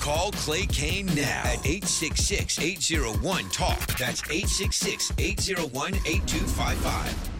Call Clay Cane now at 866 801 TALK. That's 866 801 8255.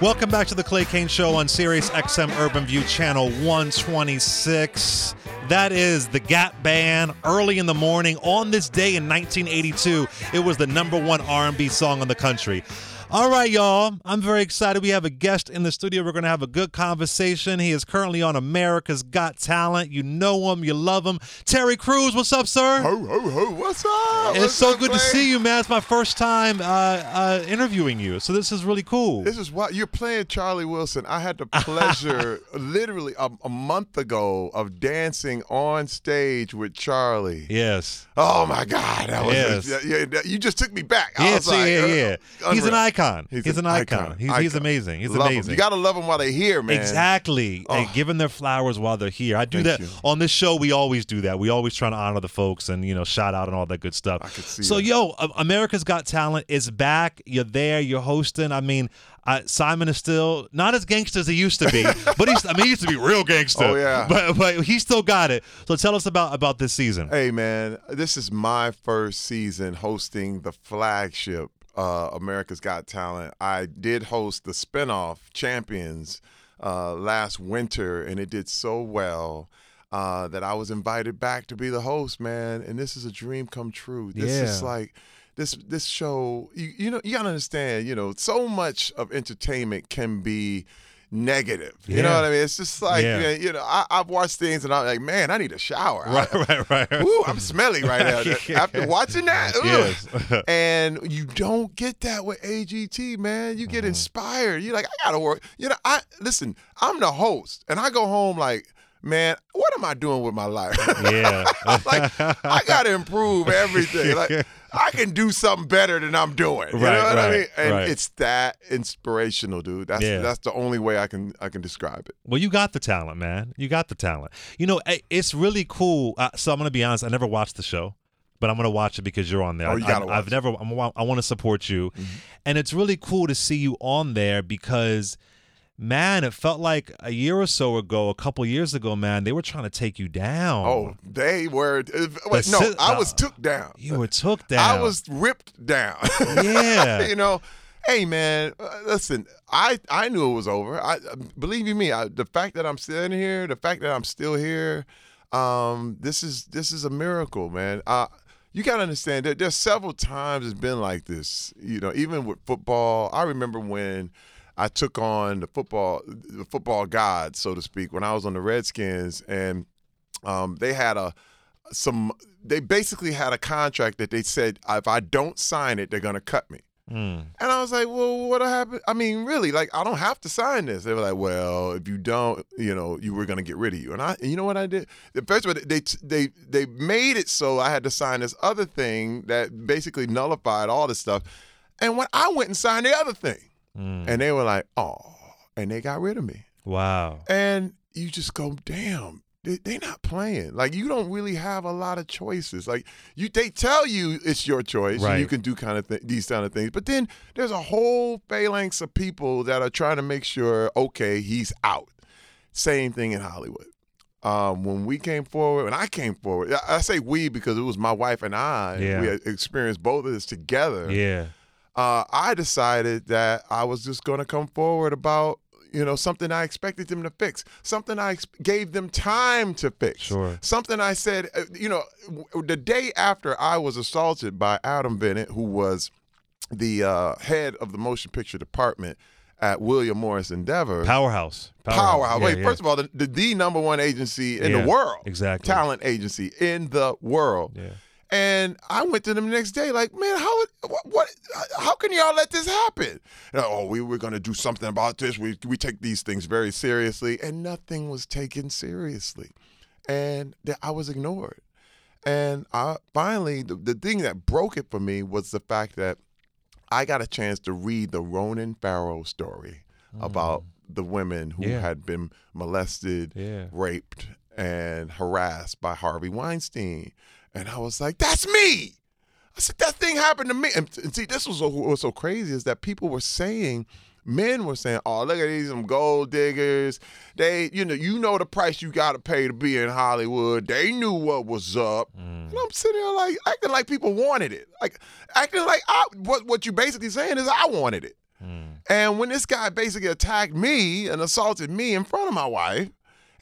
Welcome back to the Clay Cane Show on Sirius XM Urban View Channel 126. That is the Gap Band early in the morning on this day in 1982. It was the number one R&B song in the country. All right, y'all. I'm very excited. We have a guest in the studio. We're going to have a good conversation. He is currently on America's Got Talent. You know him, you love him. Terry Crews, what's up, sir? Ho, ho, ho. What's up? It's What's so up, good to see you, man. It's my first time uh, uh, interviewing you, so this is really cool. This is what you're playing Charlie Wilson. I had the pleasure literally a, a month ago of dancing on stage with Charlie. yes. Oh my God. That was Yes. yeah, yeah, you just took me back. I Yeah, was see, like, yeah, uh, yeah. He's an unreal. Icon. He's, an, icon. He's, he's Icon. amazing. He's Love amazing. You gotta love them while they're here, man. Exactly. And Oh. giving their flowers while they're here. I do Thank that you. on this show. We always do that. We always try to honor the folks and you know shout out and all that good stuff. I could see so that. yo, America's Got Talent is back. You're there. You're hosting. I mean, uh, Simon is still not as gangster as he used to be, but he's. I mean, he used to be real gangster. Oh, yeah. But but he still got it. So tell us about about this season. Hey man, this is my first season hosting the flagship uh, America's Got Talent. I did host the spinoff Champions uh, last winter, and it did so well uh, that I was invited back to be the host, man. And this is a dream come true. This is like this this show. You, you know, you gotta understand. You know, so much of entertainment can be negative. You know what I mean? It's just like Yeah. you know, I, I've watched things and I'm like, man, I need a shower. I- Right, right, right. Ooh, I'm smelly right now. After watching that. Yes. and you don't get that with AGT, man. You Mm-hmm. get inspired. You're like, I gotta work. You know, I listen. I'm the host, and I go home like, man, what am I doing with my life? Yeah. like, I gotta improve everything. Like, I can do something better than I'm doing. You Right, know what I mean? And right. it's that inspirational, dude. That's Yeah. that's the only way I can I can describe it. Well, you got the talent, man. You got the talent. You know, it's really cool. Uh, so I'm gonna be honest. I never watched the show, but I'm gonna watch it because you're on there. Oh, you I- gotta I've, watch I've never. I'm, I want to support you, Mm-hmm. and it's really cool to see you on there because, man, it felt like a year or so ago, a couple years ago, man, they were trying to take you down. Oh, they were. Wait, The no, si- I was took down. you were took down. I was ripped down. Yeah. you know, hey man, uh, listen, I I knew it was over. I believe you me. I, the fact that I'm sitting here, the fact that I'm still here, um, this is this is a miracle, man. Uh, you gotta understand that there's several times it's been like this. You know, even with football. I remember when. I took on the football, the football gods, so to speak, when I was on the Redskins, and um, they had a some. They basically had a contract that they said if I don't sign it, they're gonna cut me. Mm. And I was like, well, what happened? I mean, really, like, I don't have to sign this. They were like, well, if you don't, you know, you were gonna get rid of you. And I, you know what I did? The first one, they they they made it so I had to sign this other thing that basically nullified all this stuff. And when I went and signed the other thing, Mm. and they were like, oh, and they got rid of me. Wow. And you just go, damn, they, they not playing. Like you don't really have a lot of choices. Like you, they tell you it's your choice. and you can do kind of th- these kind of things. But then there's a whole phalanx of people that are trying to make sure, okay, he's out. Same thing in Hollywood. Um, when we came forward, when I came forward, I, I say we because it was my wife and I. Yeah. We experienced both of this together Yeah. Uh, I decided that I was just going to come forward about you know something I expected them to fix, something I ex- gave them time to fix, Sure. something I said. uh, You know, w- the day after I was assaulted by Adam Venit, who was the uh, head of the motion picture department at William Morris Endeavor. Powerhouse. Powerhouse. Yeah, Wait, yeah. first of all, the, the, the number one agency in Yeah, the world, exactly. talent agency in the world. Yeah. And I went to them the next day, like, man, how what, what how can y'all let this happen? And, oh, we were gonna do something about this. We we take these things very seriously, and nothing was taken seriously, and I was ignored. And I finally, the, the thing that broke it for me was the fact that I got a chance to read the Ronan Farrow story about the women who Mm. Yeah. had been molested, Yeah. raped, and harassed by Harvey Weinstein. And I was like, that's me. I said, that thing happened to me. And, and see, this was what was so crazy is that people were saying, men were saying, "Oh, look at these some gold diggers. They, you know, you know the price you got to pay to be in Hollywood. They knew what was up." Mm. And I'm sitting there like acting like people wanted it, like acting like I, what what you basically saying is I wanted it. Mm. And when this guy basically attacked me and assaulted me in front of my wife,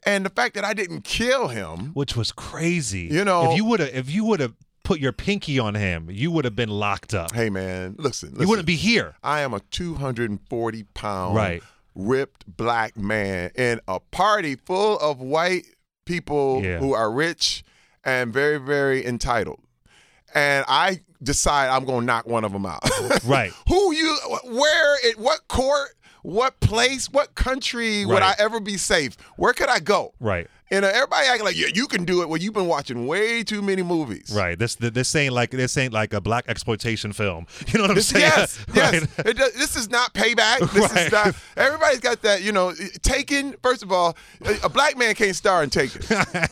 and the fact that I didn't kill him, which was crazy. You know- if you would have, if you would have put your pinky on him, you would have been locked up. hey man, listen, listen you wouldn't be here. I am a 240 pound, Right. ripped black man in a party full of white people Yeah. who are rich and very, very entitled. And I decide I'm going to knock one of them out. Right. who you, where, at what court, what place, what country would I ever be safe? Where could I go? Right. And uh, everybody acting like, yeah, you can do it. Well, you've been watching way too many movies. Right. This this ain't like this ain't like a blaxploitation film. You know what I'm This, saying? yes, yes. Right. It does, this is not payback. This Right. is not. Everybody's got that. You know, Taken. First of all, a, a black man can't star in Taken.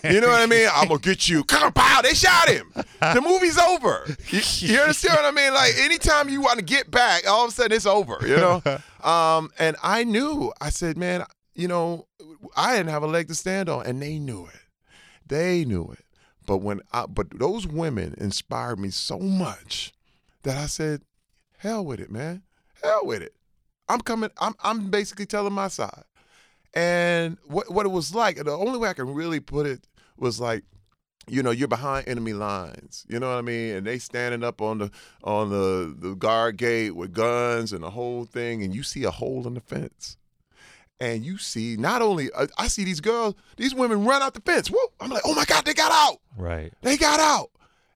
You know what I mean? I'm gonna get you. Come pow! They shot him. The movie's over. You, you understand what I mean? Like anytime you want to get back, all of a sudden it's over. You know. Um, and I knew. I said, man, you know, I didn't have a leg to stand on, and they knew it. They knew it. But when I, but those women inspired me so much that I said, hell with it, man. Hell with it. I'm coming, I'm I'm basically telling my side. And what what it was like, the only way I can really put it was like, you know, you're behind enemy lines. You know what I mean? And they standing up on the on the, the guard gate with guns and the whole thing, and you see a hole in the fence. And you see not only I, I see these girls, these women run out the fence. I'm like, oh my God, they got out. Right. They got out.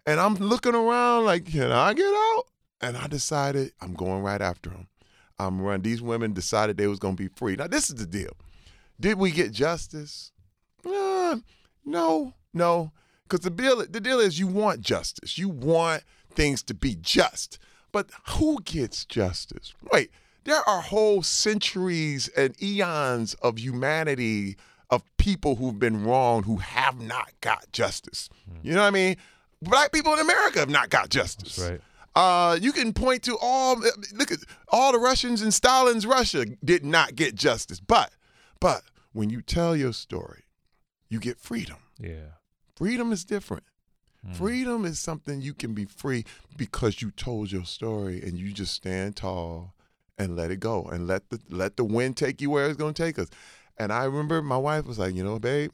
And I'm looking around like, can I get out? And I decided I'm going right after them. I'm running. These women decided they was going to be free. Now, this is the deal. Did we get justice? Uh, no, no. Because the deal, the deal is you want justice. You want things to be just. But who gets justice? Wait, there are whole centuries and eons of humanity of people who've been wronged who have not got justice. Hmm. You know what I mean? Black people in America have not got justice. That's right. Uh, you can point to all uh, look at all the Russians in Stalin's Russia did not get justice. But but when you tell your story, you get freedom. Yeah. Freedom is different. Hmm. Freedom is something you can be free because you told your story and you just stand tall and let it go and let the let the wind take you where it's gonna take us. And I remember my wife was like, you know, babe,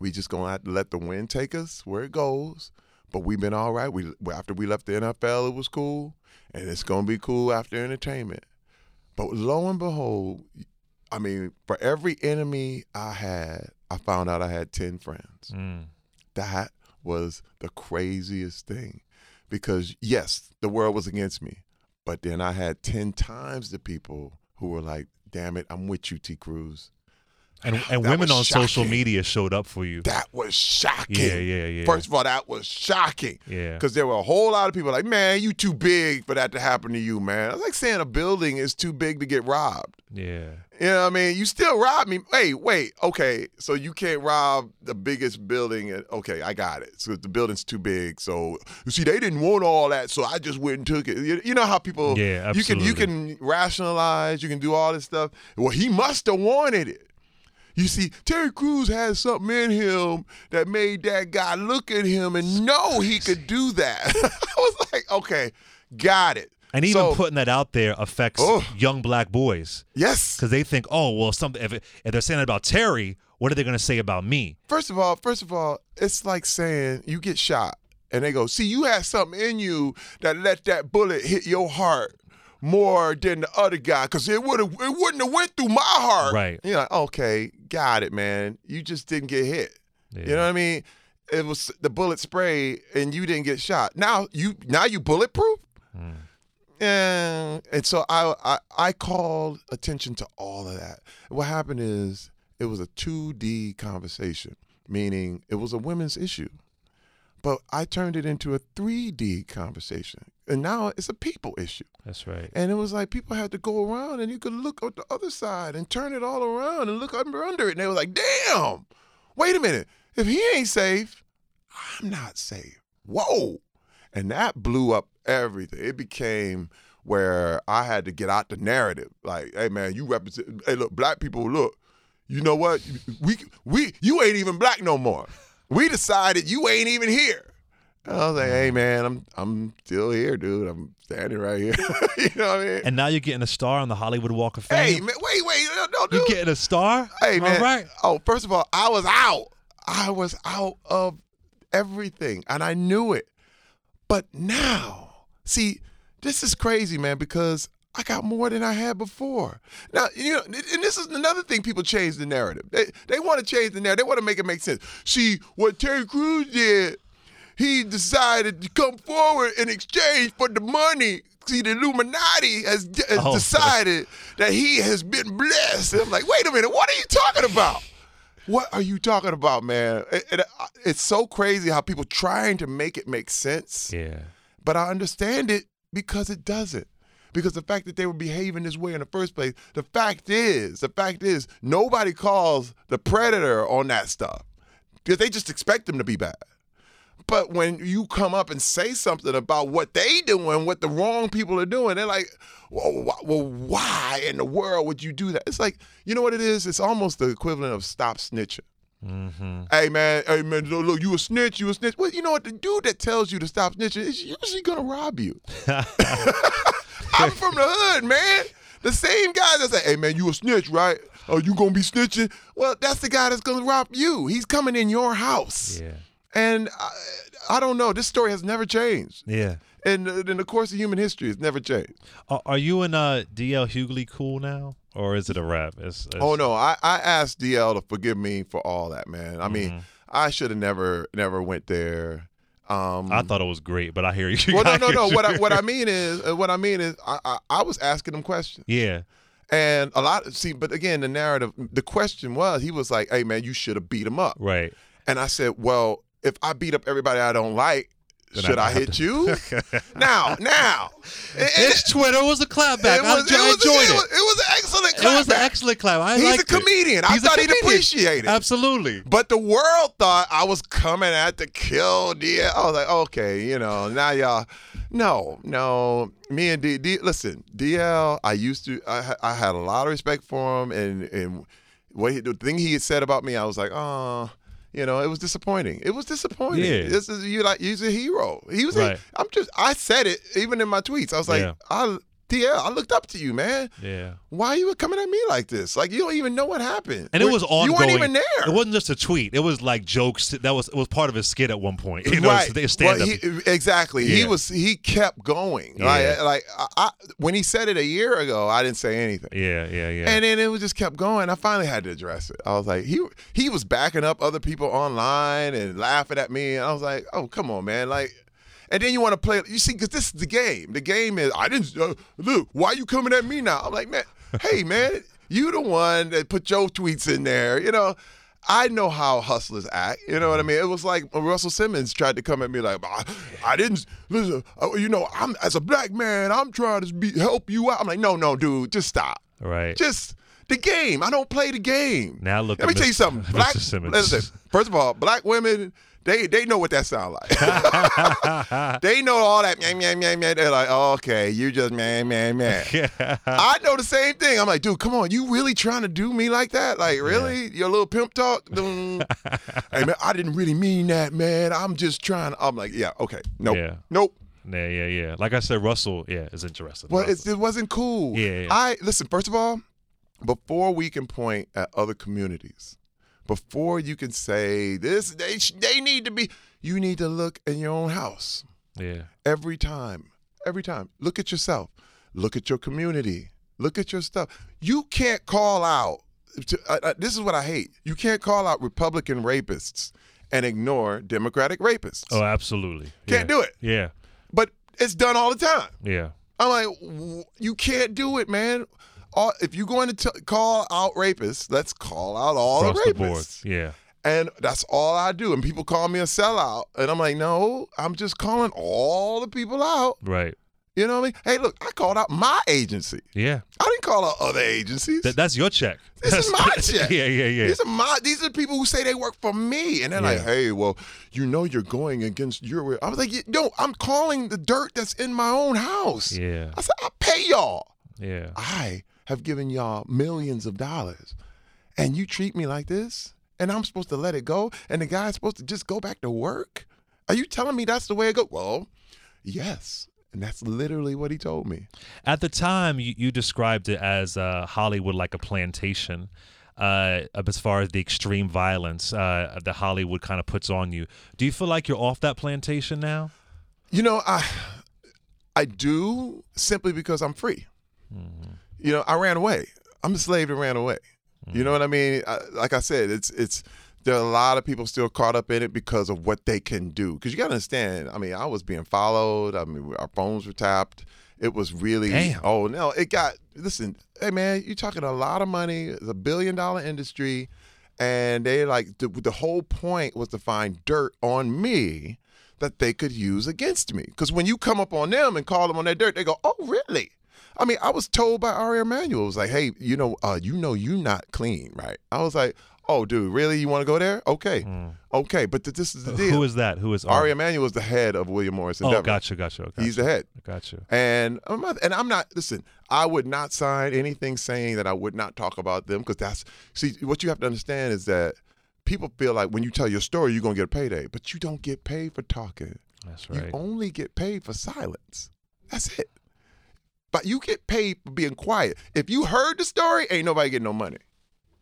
we just gonna have to let the wind take us where it goes. But we've been all right. We after we left the NFL, it was cool, and it's gonna be cool after entertainment. But lo and behold, I mean, for every enemy I had, I found out I had ten friends Mm. that was the craziest thing because yes the world was against me but then i had 10 times the people who were like damn it i'm with you t. Crews And and That women on social media showed up for you. that was shocking Yeah, yeah, yeah. first of all that was shocking Yeah. because there were a whole lot of people like man you too big for that to happen to you man it's like saying a building is too big to get robbed Yeah. You know what I mean? You still rob me. Wait, wait. Okay, so you can't rob the biggest building. And, okay, I got it. So the building's too big. So you see, they didn't want all that, so I just went and took it. You, you know how people? Yeah, absolutely. You can you can rationalize. You can do all this stuff. Well, he must have wanted it. You see, Terry Crews has something in him that made that guy look at him and know he could do that. I was like, okay, got it. And even So- putting that out there affects Oh. young black boys yes, because they think, oh, well, something. If, if they're saying about Terry, what are they going to say about me? First of all, first of all, it's like saying you get shot and they go, "See, you had something in you that let that bullet hit your heart more than the other guy because it would have it wouldn't have went through my heart." Right. You're like, "Okay, got it, man. You just didn't get hit." Yeah. You know what I mean? It was the bullet spray and you didn't get shot. Now you now you bulletproof? Hmm. Yeah. And so I, I I called attention to all of that. What happened is it was a 2D conversation, meaning it was a women's issue. But I turned it into a 3D conversation. And now it's a people issue. That's right. And it was like people had to go around and you could look at the other side and turn it all around and look under under it. And they were like, damn, wait a minute. If he ain't safe, I'm not safe. Whoa. and that blew up everything. It became where I had to get out the narrative. Like, hey man, you represent. Hey, look, black people. Look, you know what? We we you ain't even black no more. We decided you ain't even here. I was like, hey man, I'm I'm still here, dude. I'm standing right here. you know what I mean? And now you're getting a star on the Hollywood Walk of Fame. Hey man, wait, wait, no, no dude. You're getting a star? Hey Am man. right? Oh, first of all, I was out. I was out of everything, and I knew it. But now, see, this is crazy, man, because I got more than I had before. Now, you know, and this is another thing people change the narrative. They they want to change the narrative. They want to make it make sense. See, what Terry Crews did, he decided to come forward in exchange for the money. See, the Illuminati has, has Oh. decided that he has been blessed. And I'm like, wait a minute, what are you talking about? What are you talking about, man? It- it- uh, it's so crazy how people trying to make it make sense Yeah. but I understand it because it doesn't. Because the fact that they were behaving this way in the first place, the fact is, the fact is, nobody calls the predator on that stuff because they just expect them to be bad. But when you come up and say something about what they doing, what the wrong people are doing, they're like, well, well, why in the world would you do that? It's like, you know what it is? It's almost the equivalent of stop snitching. Mm-hmm. Hey man, hey man, look, look, you a snitch, you a snitch. Well, you know what? The dude that tells you to stop snitching is usually gonna rob you. I'm from the hood, man. The same guy that say, "Hey man, you a snitch, right? Oh, you gonna be snitching?" Well, that's the guy that's gonna rob you. He's coming in your house, Yeah. And I, I don't know. This story has never changed, Yeah. and in the course of human history, it's never changed. Are, are you and uh, DL Hughley cool now, or is it a rap? It's, it's, Oh no, I, I asked DL to forgive me for all that, man. I mean, Mhm. I should have never never went there. Um, I thought it was great, but I hear you. well, no, no, no. What I, what I mean is, uh, what I mean is, I, I, I was asking him questions, Yeah. and a lot. See, but again, the narrative, the question was, he was like, "Hey, man, you should have beat him up," Right. and I said, "Well, if I beat up everybody I don't like, Then should I I, hit to- you?" now, now, And- and His Twitter was a clapback. it I, was, enjoy- I it, was, enjoyed it, it. was, it was an excellent. Clapback. It was an excellent clap. I He's a it. comedian. I He's a thought he'd appreciate it. Absolutely. But the world thought I was coming at to kill DL. I was like, okay, you know, now y'all. No, no. Me and D, D listen, DL, I used to, I, I had a lot of respect for him, and and what he, the thing he had said about me, I was like, oh, you know, it was disappointing. It was disappointing. Yeah. This is you like, he's a hero. He was. Right. A, I'm just. I said it even in my tweets. I was like, Yeah. I. DL, I looked up to you, man. Yeah. Why are you coming at me like this? Like you don't even know what happened. And it We're- was ongoing. You weren't even there. It wasn't just a tweet. It was like jokes. That was it was part of his skit at one point. You know, right. it's- it's stand well, he, exactly. He was. He kept going. Yeah. Like, like I, I, when he said it a year ago, I didn't say anything. yeah, yeah, yeah. And then it was just kept going. I finally had to address it. I was like, he he was backing up other people online and laughing at me. And I was like, oh come on, man, like. And then you want to play. You see, because this is the game. The game is I didn't uh, look. Why you coming at me now? I'm like, man, hey man, you the one that put your tweets in there. You know, I know how hustlers act. You know what I mean? It was like Russell Simmons tried to come at me like, I, I didn't listen. uh, You know, I'm as a black man, I'm trying to be, help you out. I'm like, no, no, dude, just stop. right. Just the game. I don't play the game. Now look Let at me tell you Mr. something. Mr. Black, Simmons. listen, first of all, black women, they they know what that sound like. they know all that man, man, man, man. They're like, oh, okay, you just man, man, man. I know the same thing. I'm like, dude, come on, you really trying to do me like that? Like, really? Your little pimp talk? Hey man, I didn't really mean that, man. I'm just trying. I'm like, yeah, okay, nope, Yeah. nope. yeah, yeah, yeah. Like I said, Russell, yeah, is interesting. Well, it's, it wasn't cool. Yeah, yeah. I listen. First of all, before we can point at other communities, before you can say this, they they need to be. You need to look in your own house yeah, every time. Every time, look at yourself. Look at your community. Look at your stuff. You can't call out. To, uh, uh, this is what I hate. You can't call out Republican rapists and ignore Democratic rapists. Oh, absolutely. Can't yeah. do it. Yeah, But it's done all the time. yeah, I'm like, w- you can't do it, man. All, if you're going to t- call out rapists, let's call out all across the the board. rapists. Yeah, And that's all I do. And people call me a sellout. And I'm like, no, I'm just calling all the people out. right. You know what I mean? Hey, look, I called out my agency. Yeah. I didn't call out other agencies. That, that's your check. This is my check. yeah, yeah, yeah. These are my. These are the people who say they work for me, and they're like, "Hey, well, you know, you're going against your." I was like, "No, I'm calling the dirt that's in my own house." Yeah. I said, "I pay y'all. Yeah. I have given y'all millions of dollars, and you treat me like this, and I'm supposed to let it go, and the guy's supposed to just go back to work. Are you telling me that's the way it goes?" Well, yes, and that's literally what he told me. At the time, you, you described it as uh, Hollywood like a plantation. Uh, as far as the extreme violence uh, that Hollywood kind of puts on you, do you feel like you're off that plantation now? You know, I I do simply because I'm free. You know, I ran away. I'm a slave that ran away. You know mm. what I mean? I, like I said, it's it's there are a lot of people still caught up in it because of what they can do. Because you got to understand. I mean, I was being followed. I mean, our phones were tapped. It was really Damn. oh no, it got listen. Hey man, you're talking a lot of money. It's a billion dollar industry, and they like the, the whole point was to find dirt on me that they could use against me. Because when you come up on them and call them on their dirt, they go, "Oh, really?" I mean, I was told by Ari Emanuel, was like, "Hey, you know, uh, you know, you're not clean, right?" I was like, "Oh, dude, really? You want to go there? Okay, hmm. okay." But th- this is the uh, deal. Who is that? Who is Ari Emanuel is the head of William Morris Oh, Endeavor. gotcha, gotcha. gotcha. He's the head. Gotcha. And uh, I'm not, and I'm not. Listen, I would not sign anything saying that I would not talk about them because that's see what you have to understand is that people feel like when you tell your story you're gonna get a payday, but you don't get paid for talking. That's right. You only get paid for silence. That's it. But you get paid for being quiet. If you heard the story, ain't nobody getting no money.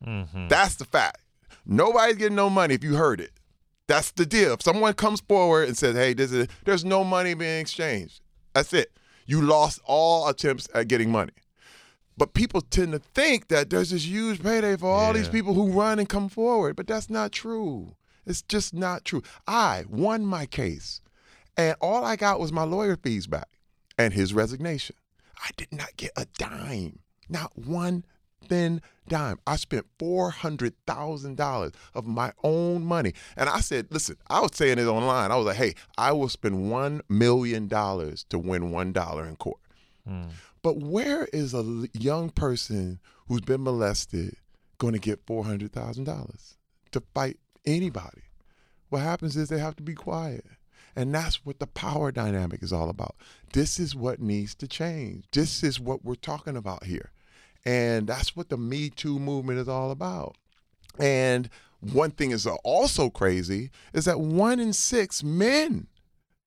Mm-hmm. That's the fact. Nobody's getting no money if you heard it. That's the deal. If someone comes forward and says, "Hey, this is there's no money being exchanged," that's it. You lost all attempts at getting money. But people tend to think that there's this huge payday for all these people who run and come forward, but that's not true. It's just not true. I won my case, and all I got was my lawyer fees back and his resignation. I did not get a dime, not one thin dime. I spent four hundred thousand dollars of my own money, and I said, "Listen, I was saying it online. I was like, hey, I will spend one million dollars to win one dollar in court." Hmm. But where is a young person who's been molested going to get four hundred thousand dollars to fight anybody? What happens is they have to be quiet. And that's what the power dynamic is all about. This is what needs to change. This is what we're talking about here. And that's what the Me Too movement is all about. And one thing is also crazy is that one in six men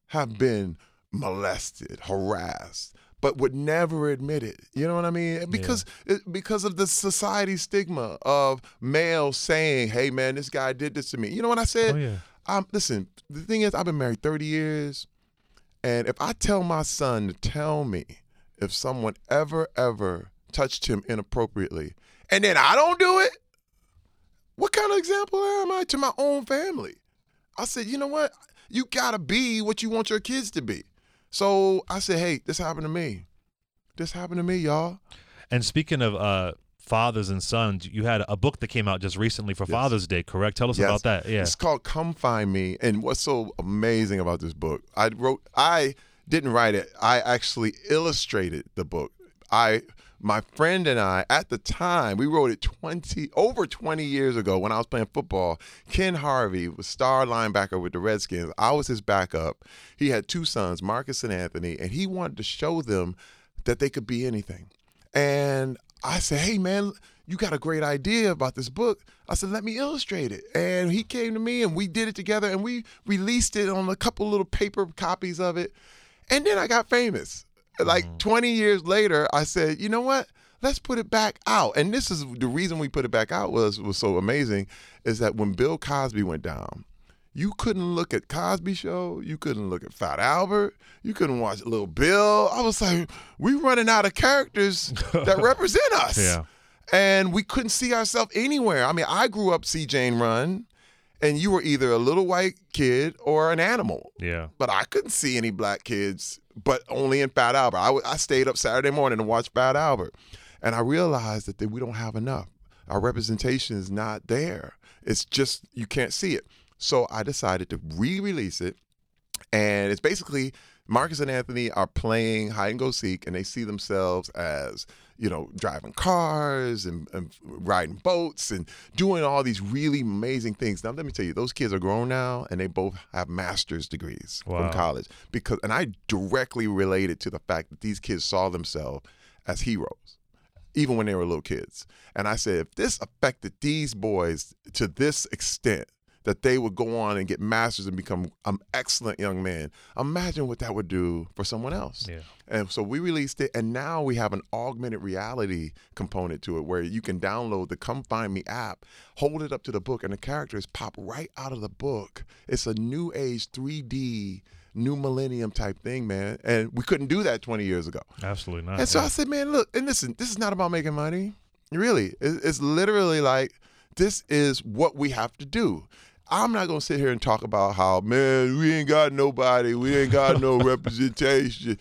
have been molested, harassed, but would never admit it. You know what I mean? Because it, because of the society stigma of males saying, "Hey, man, this guy did this to me." You know what I said? Oh, yeah. Um, listen, the thing is, I've been married 30 years, and if I tell my son to tell me if someone ever, ever touched him inappropriately, and then I don't do it, what kind of example am I to my own family? I said, you know what? You gotta be what you want your kids to be. So I said, hey, this happened to me. This happened to me, y'all. And speaking of uh, fathers and sons, you had a book that came out just recently for Yes. Father's Day, correct? Tell us Yes. about that. Yeah. It's called Come Find Me. And what's so amazing about this book, I wrote I didn't write it. I actually illustrated the book. I my friend and I at the time, we wrote it 20 over 20 years ago when I was playing football. Ken Harvey was star linebacker with the Redskins. I was his backup. He had two sons, Marcus and Anthony, and he wanted to show them that they could be anything. And I said, hey, man, you got a great idea about this book. I said, let me illustrate it. And he came to me and we did it together and we released it on a couple little paper copies of it. And then I got famous. Like mm. 20 years later, I said, you know what? Let's put it back out. And this is the reason we put it back out was was so amazing is that when Bill Cosby went down, you couldn't look at Cosby Show. You couldn't look at Fat Albert. You couldn't watch Little Bill. I was like, we running out of characters that represent us. Yeah. And we couldn't see ourselves anywhere. I mean, I grew up see Jane Run, and you were either a little white kid or an animal. Yeah. But I couldn't see any black kids, but only in Fat Albert. I, w- I stayed up Saturday morning to watch Fat Albert. And I realized that, that we don't have enough. Our representation is not there. It's just, you can't see it. So I decided to re release it. And it's basically Marcus and Anthony are playing hide and go seek, and they see themselves as you know driving cars and, and riding boats and doing all these really amazing things. Now let me tell you, those kids are grown now, and they both have master's degrees Wow. from college. Because and I directly related to the fact that these kids saw themselves as heroes even when they were little kids. And I said, if this affected these boys to this extent, that they would go on and get masters and become an excellent young man. Imagine what that would do for someone else. Yeah. And so we released it, and now we have an augmented reality component to it where you can download the Come Find Me app, hold it up to the book, and the characters pop right out of the book. It's a new age 3D, new millennium type thing, man. And we couldn't do that 20 years ago. Absolutely not. And so yeah. I said, man, look, and listen, this is not about making money. Really, it's literally like this is what we have to do. I'm not gonna sit here and talk about how, man, we ain't got nobody, we ain't got no representation.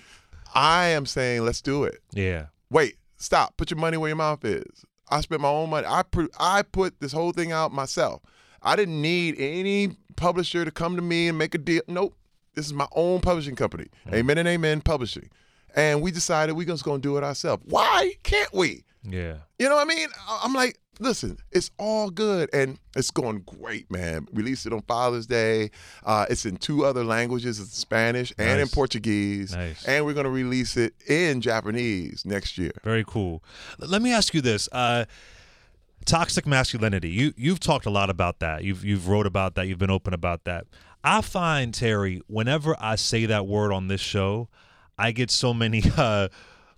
I am saying, let's do it. yeah. Wait, stop. Put your money where your mouth is. I spent my own money. I put I put this whole thing out myself. I didn't need any publisher to come to me and make a deal. Nope. This is my own publishing company. Mm-hmm. Amen and Amen Publishing. And we decided we're just gonna do it ourselves. Why can't we? Yeah. You know what I mean? I'm like, listen, it's all good and it's going great, man. Released it on Father's Day. Uh, it's in two other languages, it's Spanish and in Portuguese. Nice. And we're gonna release it in Japanese next year. Very cool. Let me ask you this: uh, toxic masculinity. You you've talked a lot about that. You've you've wrote about that. You've been open about that. I find Terry, whenever I say that word on this show, I get so many uh,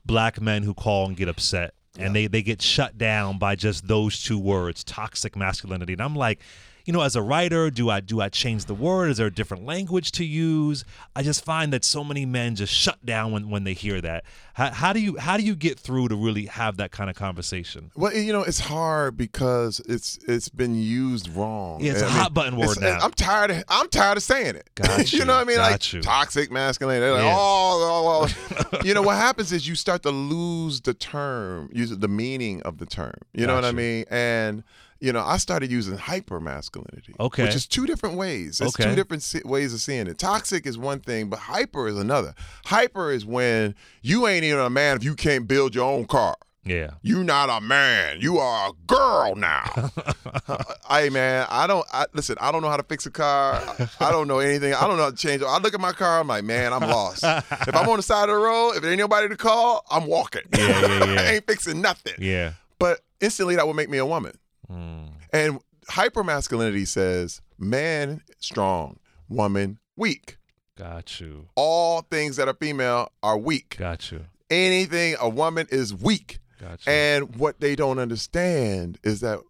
black men who call and get upset, and they they get shut down by just those two words, toxic masculinity. And I'm like. You know, as a writer, do I do I change the word? Is there a different language to use? I just find that so many men just shut down when, when they hear that. How, how do you how do you get through to really have that kind of conversation? Well, you know, it's hard because it's it's been used wrong. Yeah, it's a mean, hot button word now. I'm tired. Of, I'm tired of saying it. Got you you, know what I mean? got like you. toxic masculinity. Like, Yeah. oh, oh, oh. you know what happens is you start to lose the term, use the meaning of the term. You know what I mean? And you know, I started using hyper masculinity. Okay. Which is two different ways. It's Okay. two different si- ways of seeing it. Toxic is one thing, but hyper is another. Hyper is when you ain't even a man if you can't build your own car. Yeah. You not a man. You are a girl now. hey man, I don't I, listen. I don't know how to fix a car. I, I don't know anything. I don't know how to change. I look at my car. I'm like, man, I'm lost. if I'm on the side of the road, if there ain't nobody to call, I'm walking. Yeah, yeah, yeah. I ain't fixing nothing. Yeah. But instantly, that would make me a woman. Mm. And hypermasculinity says man strong, woman weak. Got you. All things that are female are weak. Got you. Anything a woman is weak. Got you. And what they don't understand is that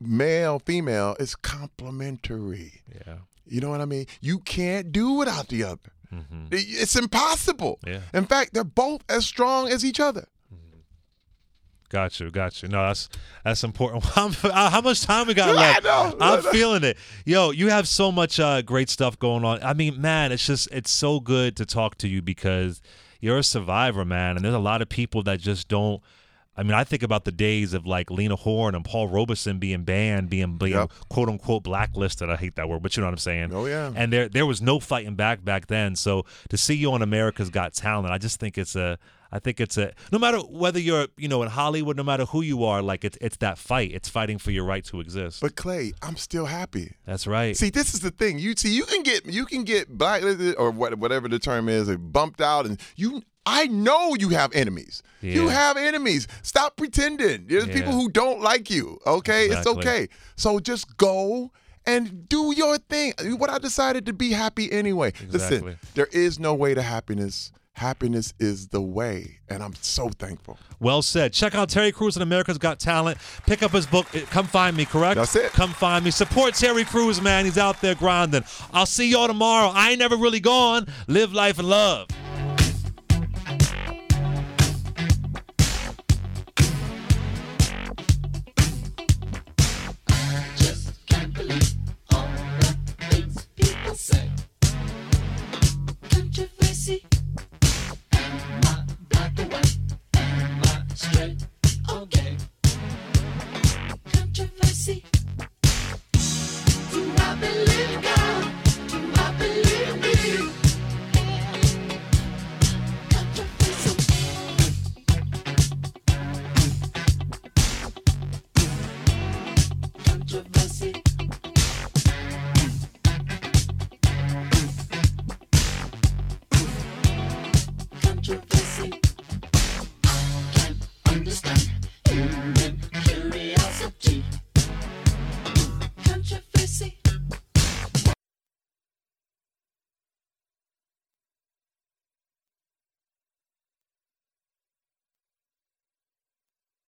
male, female is complementary. yeah. You know what I mean? You can't do without the other. hmm It's impossible. Yeah. In fact, they're both as strong as each other. Got you. Got you. No, that's that's important. How, how much time we got left? I'm feeling it. Yo, you have so much uh, great stuff going on. I mean, man, it's just it's so good to talk to you because you're a survivor, man, and there's a lot of people that just don't. I mean, I think about the days of like Lena Horne and Paul Robeson being banned, being, being Yep. quote unquote blacklisted. I hate that word, but you know what I'm saying. Oh, yeah. And there there was no fighting back back then. So to see you on America's Got Talent, I just think it's a I think it's a no matter whether you're you know in Hollywood, no matter who you are, like it's it's that fight. It's fighting for your right to exist. But Clay, I'm still happy. That's right. See, this is the thing. You see, you can get you can get blacklisted or what, whatever the term is, or bumped out, and you. I know you have enemies. You have enemies. Stop pretending. There's Yeah. people who don't like you. Okay, Exactly. it's okay. So just go and do your thing. What I decided to be happy anyway. Exactly. Listen, there is no way to happiness. Happiness is the way, and I'm so thankful. Well said. Check out Terry Crews and America's Got Talent. Pick up his book. uh, Come find me. Correct. That's it. Come find me. Support Terry Crews, man. He's out there grinding. I'll see y'all tomorrow. I ain't never really gone. Live life and love.